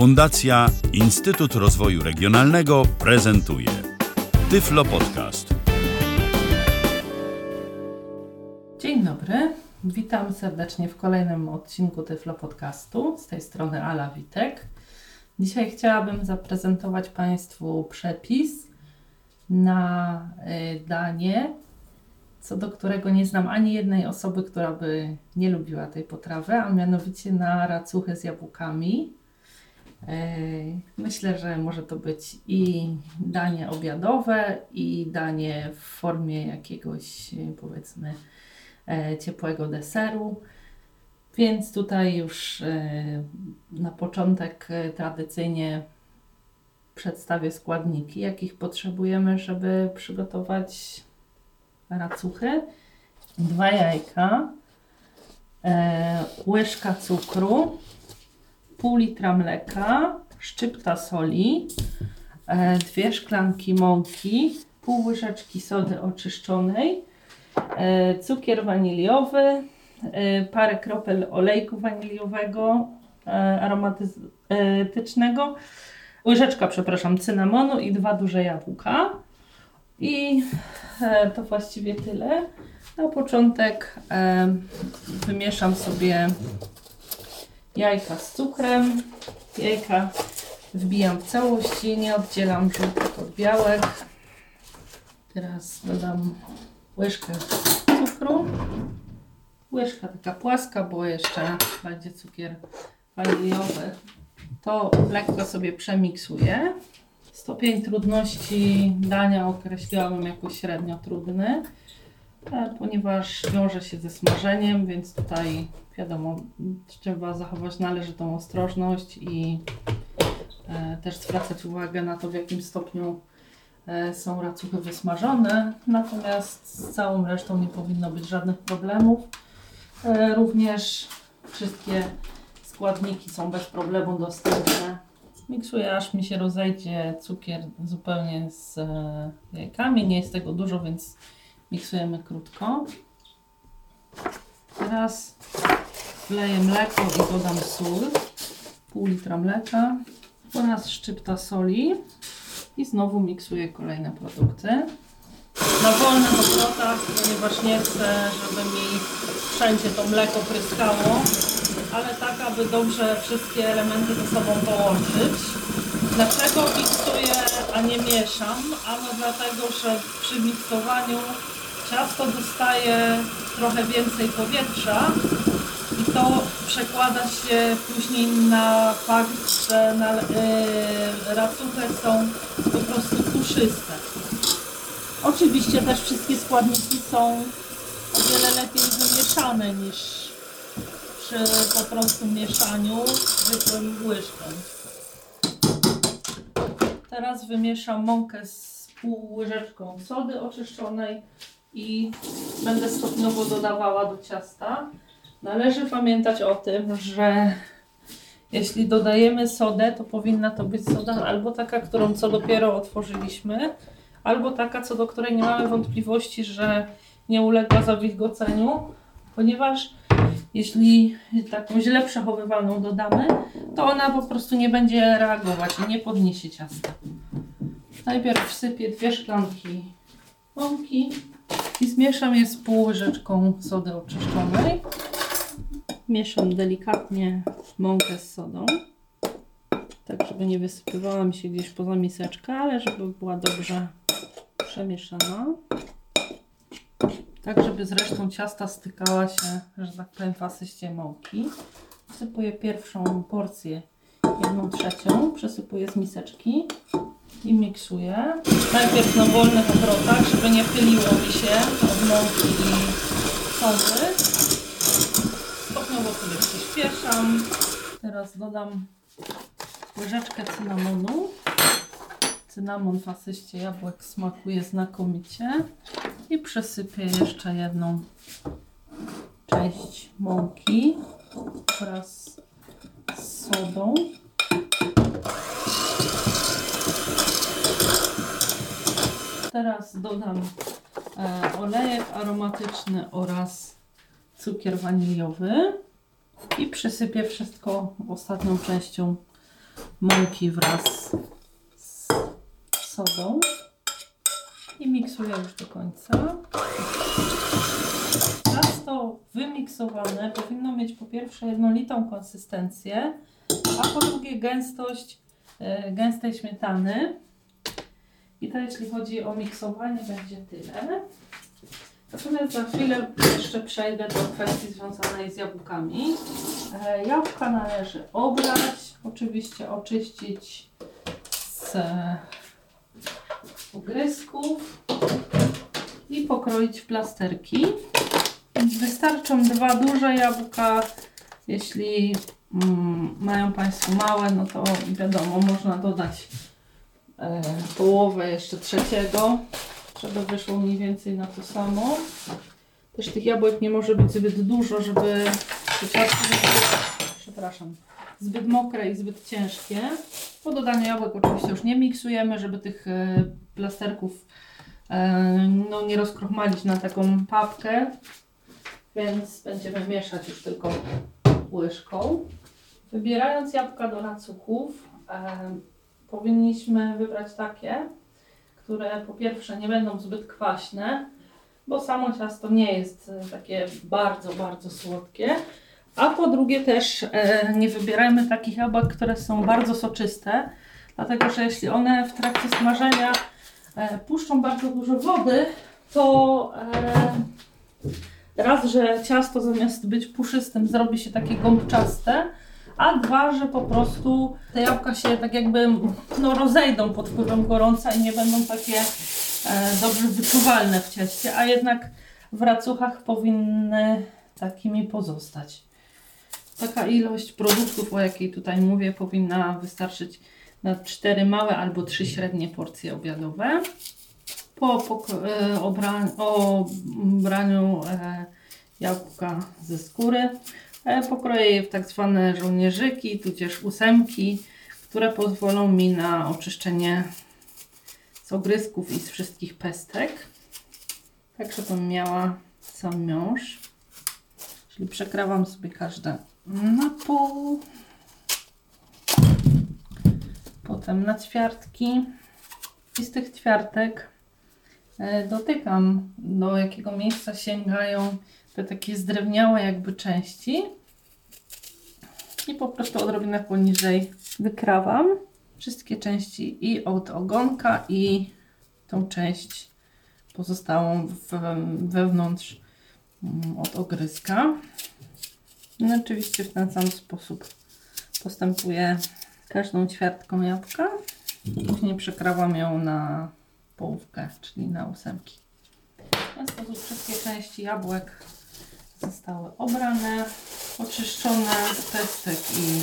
Fundacja Instytut Rozwoju Regionalnego prezentuje Tyflo Podcast. Dzień dobry, witam serdecznie w kolejnym odcinku Tyflo Podcastu. Z tej strony Ala Witek. Dzisiaj chciałabym zaprezentować Państwu przepis na y, danie, co do którego nie znam ani jednej osoby, która by nie lubiła tej potrawy, a mianowicie na racuchę z jabłkami. Myślę, że może to być i danie obiadowe, i danie w formie jakiegoś, y, powiedzmy, e, ciepłego deseru. Więc tutaj już e, na początek e, tradycyjnie przedstawię składniki, jakich potrzebujemy, żeby przygotować racuchy. Dwa jajka, e, łyżka cukru, pół litra mleka, szczypta soli, e, dwie szklanki mąki, pół łyżeczki sody oczyszczonej, e, cukier waniliowy, e, parę kropel olejku waniliowego aromatycznego, łyżeczka, przepraszam, cynamonu i dwa duże jabłka. I to właściwie tyle. Na początek wymieszam sobie jajka z cukrem. Jajka wbijam w całości, nie oddzielam żółtek od białek. Teraz dodam łyżkę cukru. Łyżka taka płaska, bo jeszcze będzie cukier waniliowy. To lekko sobie przemiksuję. Stopień trudności dania określiłabym jako średnio trudny, ponieważ wiąże się ze smażeniem, więc tutaj wiadomo, trzeba zachować należytą ostrożność i e, też zwracać uwagę na to, w jakim stopniu e, są racuchy wysmażone. Natomiast z całą resztą nie powinno być żadnych problemów. E, Również wszystkie składniki są bez problemu dostępne. Miksuję aż mi się rozejdzie cukier zupełnie z e, jajkami. Nie jest tego dużo, więc miksujemy krótko. Teraz wleję mleko i dodam sól. Pół litra mleka oraz szczypta soli. I znowu miksuję kolejne produkty. Na wolnych obrotach, ponieważ nie chcę, żeby mi wszędzie to mleko pryskało, ale tak, aby dobrze wszystkie elementy ze sobą połączyć. Dlaczego miksuję, a nie mieszam? Ano dlatego, że przy miksowaniu ciasto dostaje trochę więcej powietrza i to przekłada się później na fakt, że na, yy, racuchy są po prostu puszyste. Oczywiście też wszystkie składniki są o wiele lepiej wymieszane niż przy po prostu mieszaniu zwykłym łyżką. Teraz wymieszam mąkę z pół łyżeczką sody oczyszczonej i będę stopniowo dodawała do ciasta. Należy pamiętać o tym, że jeśli dodajemy sodę, to powinna to być soda albo taka, którą co dopiero otworzyliśmy, albo taka, co do której nie mamy wątpliwości, że nie uległa zawilgoceniu, ponieważ jeśli taką źle przechowywaną dodamy, to ona po prostu nie będzie reagować i nie podniesie ciasta. Najpierw wsypię dwie szklanki mąki i zmieszam je z pół łyżeczką sody oczyszczonej. Mieszam delikatnie mąkę z sodą, tak żeby nie wysypywała mi się gdzieś poza miseczkę, ale żeby była dobrze przemieszana. Tak, żeby z resztą ciasta stykała się, że tak powiem, w asyście mąki. Wsypuję pierwszą porcję, jedną trzecią, przesypuję z miseczki i miksuję. Najpierw na wolnych obrotach, żeby nie pyliło mi się od mąki i sody. Stopniowo sobie przyspieszam. Teraz dodam łyżeczkę cynamonu. Cynamon w asyście jabłek smakuje znakomicie. I przesypię jeszcze jedną część mąki wraz z sodą. Teraz dodam e, olejek aromatyczny oraz cukier waniliowy i przysypię wszystko ostatnią częścią mąki wraz z sodą i miksuję już do końca. Ciasto wymiksowane powinno mieć po pierwsze jednolitą konsystencję, a po drugie gęstość e, gęstej śmietany. I to jeśli chodzi o miksowanie będzie tyle. Natomiast za chwilę jeszcze przejdę do kwestii związanej z jabłkami. E, Jabłka należy obrać, oczywiście oczyścić z ogrysków i pokroić w plasterki. Wystarczą dwa duże jabłka. Jeśli mm, mają Państwo małe, no to wiadomo, można dodać połowę jeszcze trzeciego, żeby wyszło mniej więcej na to samo. Też tych jabłek nie może być zbyt dużo, żeby przepraszam, zbyt mokre i zbyt ciężkie. Po dodaniu jabłek oczywiście już nie miksujemy, żeby tych e, plasterków e, no, nie rozkrochmalić na taką papkę, więc będziemy mieszać już tylko łyżką. Wybierając jabłka do racuchów, e, powinniśmy wybrać takie, które po pierwsze nie będą zbyt kwaśne, bo samo ciasto nie jest e, takie bardzo, bardzo słodkie. A po drugie też e, nie wybierajmy takich jabłek, które są bardzo soczyste, dlatego że jeśli one w trakcie smażenia e, puszczą bardzo dużo wody, to raz, że ciasto zamiast być puszystym zrobi się takie gąbczaste, a dwa, że po prostu te jabłka się tak jakby no, rozejdą pod wpływem gorąca i nie będą takie e, dobrze wyczuwalne w cieście, a jednak w racuchach powinny takimi pozostać. Taka ilość produktów, o jakiej tutaj mówię, powinna wystarczyć na 4 małe albo 3 średnie porcje obiadowe. Po pok- e, obra- obraniu e, jabłka ze skóry pokroję je w tak zwane żołnierzyki, tudzież ósemki, które pozwolą mi na oczyszczenie z ogrysków i z wszystkich pestek. Tak, żebym miała sam miąższ. Czyli przekrawam sobie każde na pół. Potem na ćwiartki. I z tych ćwiartek e, dotykam, do jakiego miejsca sięgają te takie zdrewniałe jakby części. I po prostu odrobinę poniżej wykrawam wszystkie części i od ogonka i tą część pozostałą wewnątrz mm, od ogryzka. No oczywiście w ten sam sposób postępuję każdą ćwiartką jabłka. Później przekrawam ją na połówkę, czyli na ósemki. W ten sposób wszystkie części jabłek zostały obrane, oczyszczone z pestek i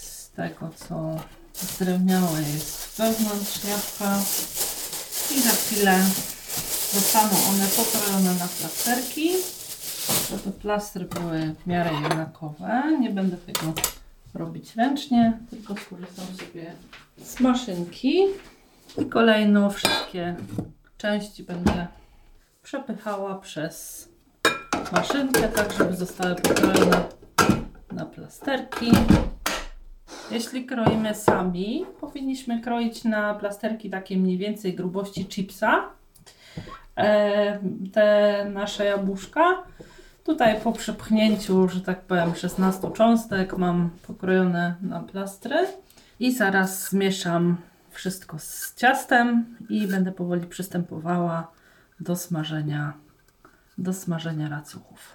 z tego, co zdrewniałe jest wewnątrz jabłka. I za chwilę zostaną one pokrojone na plasterki żeby plastry były w miarę jednakowe. Nie będę tego robić ręcznie, tylko skorzystam sobie z maszynki. I kolejno wszystkie części będę przepychała przez maszynkę, tak żeby zostały pokrojone na plasterki. Jeśli kroimy sami, powinniśmy kroić na plasterki takie mniej więcej grubości chipsa. E, te nasze jabłuszka Tutaj po przepchnięciu, że tak powiem, 16 cząstek mam pokrojone na plastry i zaraz zmieszam wszystko z ciastem i będę powoli przystępowała do smażenia, do smażenia racuchów.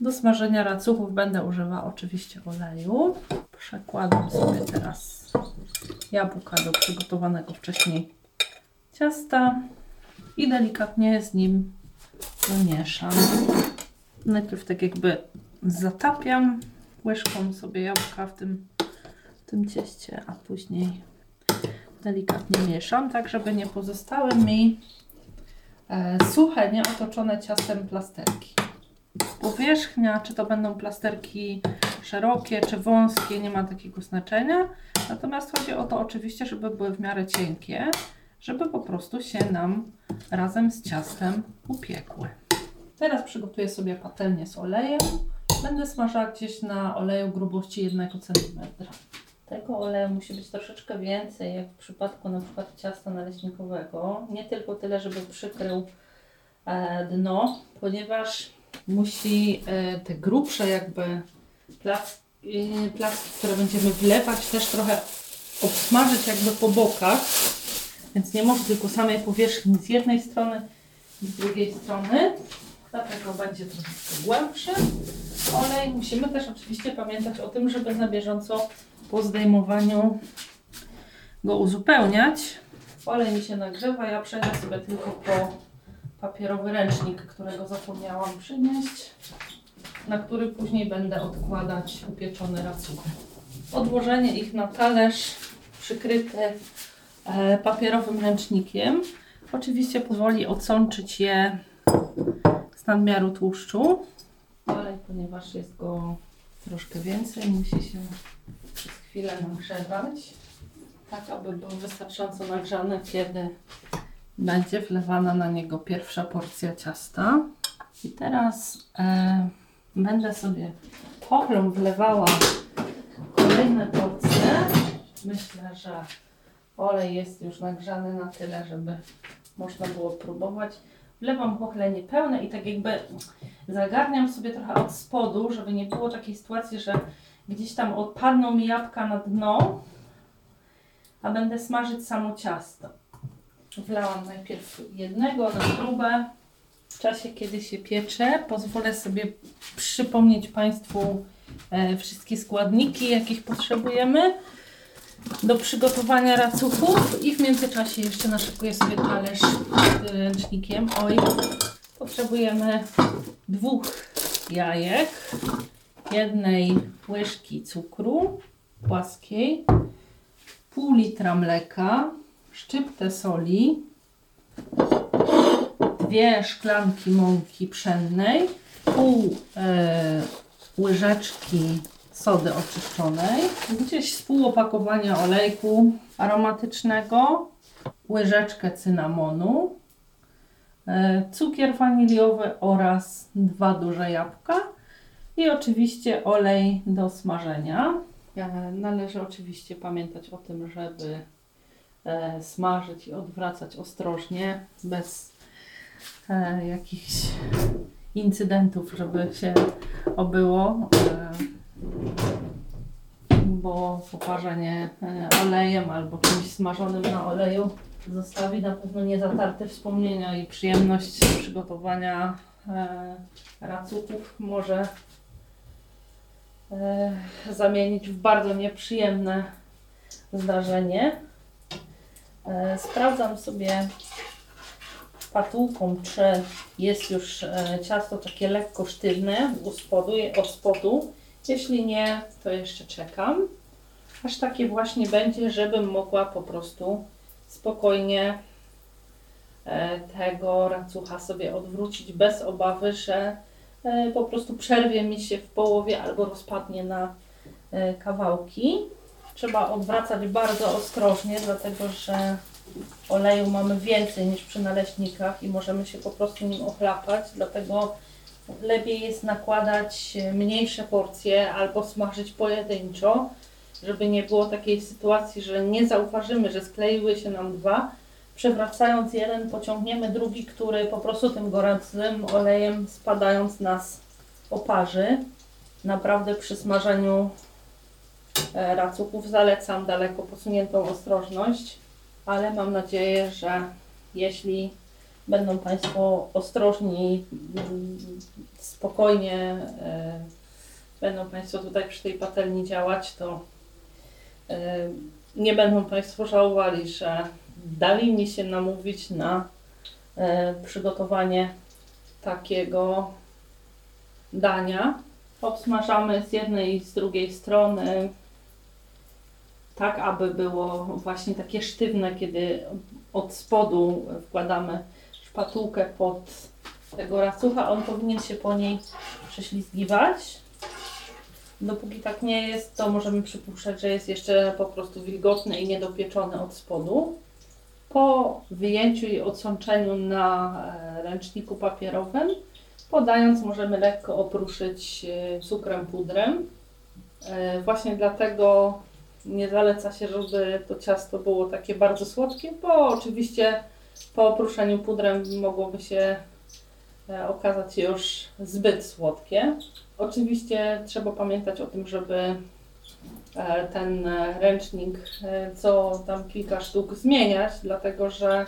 Do smażenia racuchów będę używała oczywiście oleju. Przekładam sobie teraz jabłka do przygotowanego wcześniej ciasta i delikatnie z nim wymieszam. Najpierw tak jakby zatapiam łyżką sobie jabłka w tym, w tym cieście, a później delikatnie mieszam, tak żeby nie pozostały mi suche, nieotoczone ciastem plasterki. Powierzchnia, czy to będą plasterki szerokie, czy wąskie, nie ma takiego znaczenia. Natomiast chodzi o to oczywiście, żeby były w miarę cienkie, żeby po prostu się nam razem z ciastem upiekły. Teraz przygotuję sobie patelnię z olejem. Będę smażyła gdzieś na oleju grubości 1 cm. Tego oleju musi być troszeczkę więcej, jak w przypadku na przykład ciasta naleśnikowego. Nie tylko tyle, żeby przykrył e, dno, ponieważ musi e, te grubsze jakby plac, e, placki, które będziemy wlewać, też trochę obsmażyć jakby po bokach. Więc nie może tylko samej powierzchni z jednej strony i z drugiej strony. Dlatego będzie troszeczkę głębszy olej. Musimy też oczywiście pamiętać o tym, żeby na bieżąco po zdejmowaniu go uzupełniać. Olej mi się nagrzewa, ja przejdę sobie tylko po papierowy ręcznik, którego zapomniałam przynieść, na który później będę odkładać upieczone racuchy. Odłożenie ich na talerz przykryty e, papierowym ręcznikiem oczywiście pozwoli odsączyć je z nadmiaru tłuszczu. Olej, ponieważ jest go troszkę więcej, musi się chwilę nagrzewać, tak aby był wystarczająco nagrzany, kiedy będzie wlewana na niego pierwsza porcja ciasta. I teraz e, będę sobie pochlą wlewała kolejne porcje. Myślę, że olej jest już nagrzany na tyle, żeby można było próbować. Wlewam chochle niepełne i tak jakby zagarniam sobie trochę od spodu, żeby nie było takiej sytuacji, że gdzieś tam odpadną mi jabłka na dno, a będę smażyć samo ciasto. Wlałam najpierw jednego na próbę. W czasie, kiedy się piecze, pozwolę sobie przypomnieć Państwu e, wszystkie składniki, jakich potrzebujemy do przygotowania racuchów i w międzyczasie jeszcze naszykuję sobie talerz ręcznikiem. Oj, potrzebujemy dwóch jajek, jednej łyżki cukru płaskiej, pół litra mleka, szczyptę soli, dwie szklanki mąki pszennej, pół e, łyżeczki sody oczyszczonej, gdzieś z pół opakowania olejku aromatycznego, łyżeczkę cynamonu, e, cukier waniliowy oraz dwa duże jabłka i oczywiście olej do smażenia. Należy oczywiście pamiętać o tym, żeby e, smażyć i odwracać ostrożnie, bez e, jakichś incydentów, żeby się obyło. E, bo poparzenie olejem albo czymś smażonym na oleju zostawi na pewno niezatarte wspomnienia i przyjemność przygotowania racuchów może zamienić w bardzo nieprzyjemne zdarzenie. E, sprawdzam sobie patułką, czy jest już e, ciasto takie lekko sztywne u spodu, od spodu. Jeśli nie, to jeszcze czekam, aż takie właśnie będzie, żebym mogła po prostu spokojnie e, tego racucha sobie odwrócić bez obawy, że e, po prostu przerwie mi się w połowie albo rozpadnie na e, kawałki. Trzeba odwracać bardzo ostrożnie, dlatego że oleju mamy więcej niż przy naleśnikach i możemy się po prostu nim ochlapać, dlatego lepiej jest nakładać mniejsze porcje albo smażyć pojedynczo, żeby nie było takiej sytuacji, że nie zauważymy, że skleiły się nam dwa. Przewracając jeden, pociągniemy drugi, który po prostu tym gorącym olejem spadając nas oparzy. Naprawdę przy smażeniu e, racuchów zalecam daleko posuniętą ostrożność, ale mam nadzieję, że jeśli będą Państwo ostrożni, mm, spokojnie e, będą Państwo tutaj przy tej patelni działać, to e, nie będą Państwo żałowali, że dali mi się namówić na e, przygotowanie takiego dania. Obsmażamy z jednej i z drugiej strony tak, aby było właśnie takie sztywne, kiedy od spodu wkładamy szpatułkę pod tego racucha, on powinien się po niej prześlizgiwać. Dopóki tak nie jest, to możemy przypuszczać, że jest jeszcze po prostu wilgotny i niedopieczony od spodu. Po wyjęciu i odsączeniu na e, ręczniku papierowym, podając, możemy lekko opruszyć e, cukrem pudrem. E, Właśnie dlatego nie zaleca się, żeby to ciasto było takie bardzo słodkie, bo oczywiście po oprószeniu pudrem mogłoby się okazać już zbyt słodkie. Oczywiście trzeba pamiętać o tym, żeby ten e, ręcznik e, co tam kilka sztuk zmieniać, dlatego że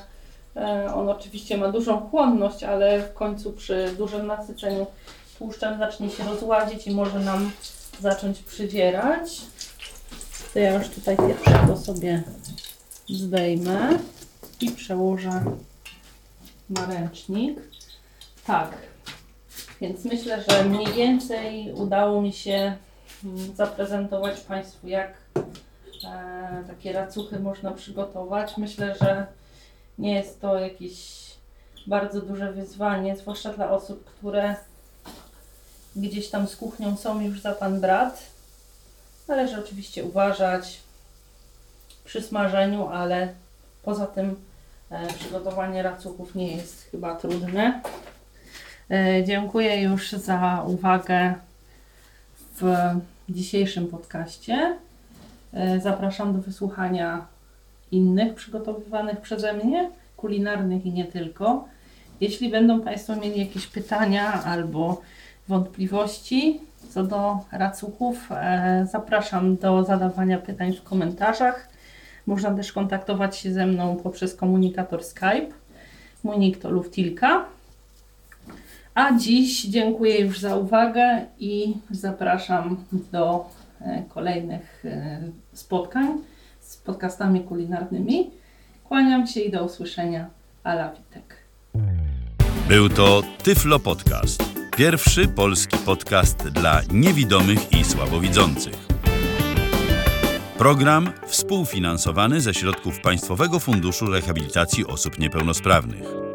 e, on oczywiście ma dużą chłonność, ale w końcu przy dużym nasyceniu tłuszczem zacznie się rozładzić i może nam zacząć przydzierać. To ja już tutaj pierwszego sobie zdejmę i przełożę na ręcznik. Tak, więc myślę, że mniej więcej udało mi się zaprezentować Państwu, jak e, takie racuchy można przygotować. Myślę, że nie jest to jakieś bardzo duże wyzwanie, zwłaszcza dla osób, które gdzieś tam z kuchnią są już za pan brat. Należy oczywiście uważać przy smażeniu, ale poza tym e, przygotowanie racuchów nie jest chyba trudne. E, dziękuję już za uwagę w dzisiejszym podcaście. E, zapraszam do wysłuchania innych przygotowywanych przeze mnie, kulinarnych i nie tylko. Jeśli będą Państwo mieli jakieś pytania albo wątpliwości co do racuchów, e, zapraszam do zadawania pytań w komentarzach. Można też kontaktować się ze mną poprzez komunikator Skype. Mój nick to Luftilka. A dziś dziękuję już za uwagę i zapraszam do e, kolejnych e, spotkań z podcastami kulinarnymi. Kłaniam się i do usłyszenia. Ala Witek. Był to Tyflo Podcast. Pierwszy polski podcast dla niewidomych i słabowidzących. Program współfinansowany ze środków Państwowego Funduszu Rehabilitacji Osób Niepełnosprawnych.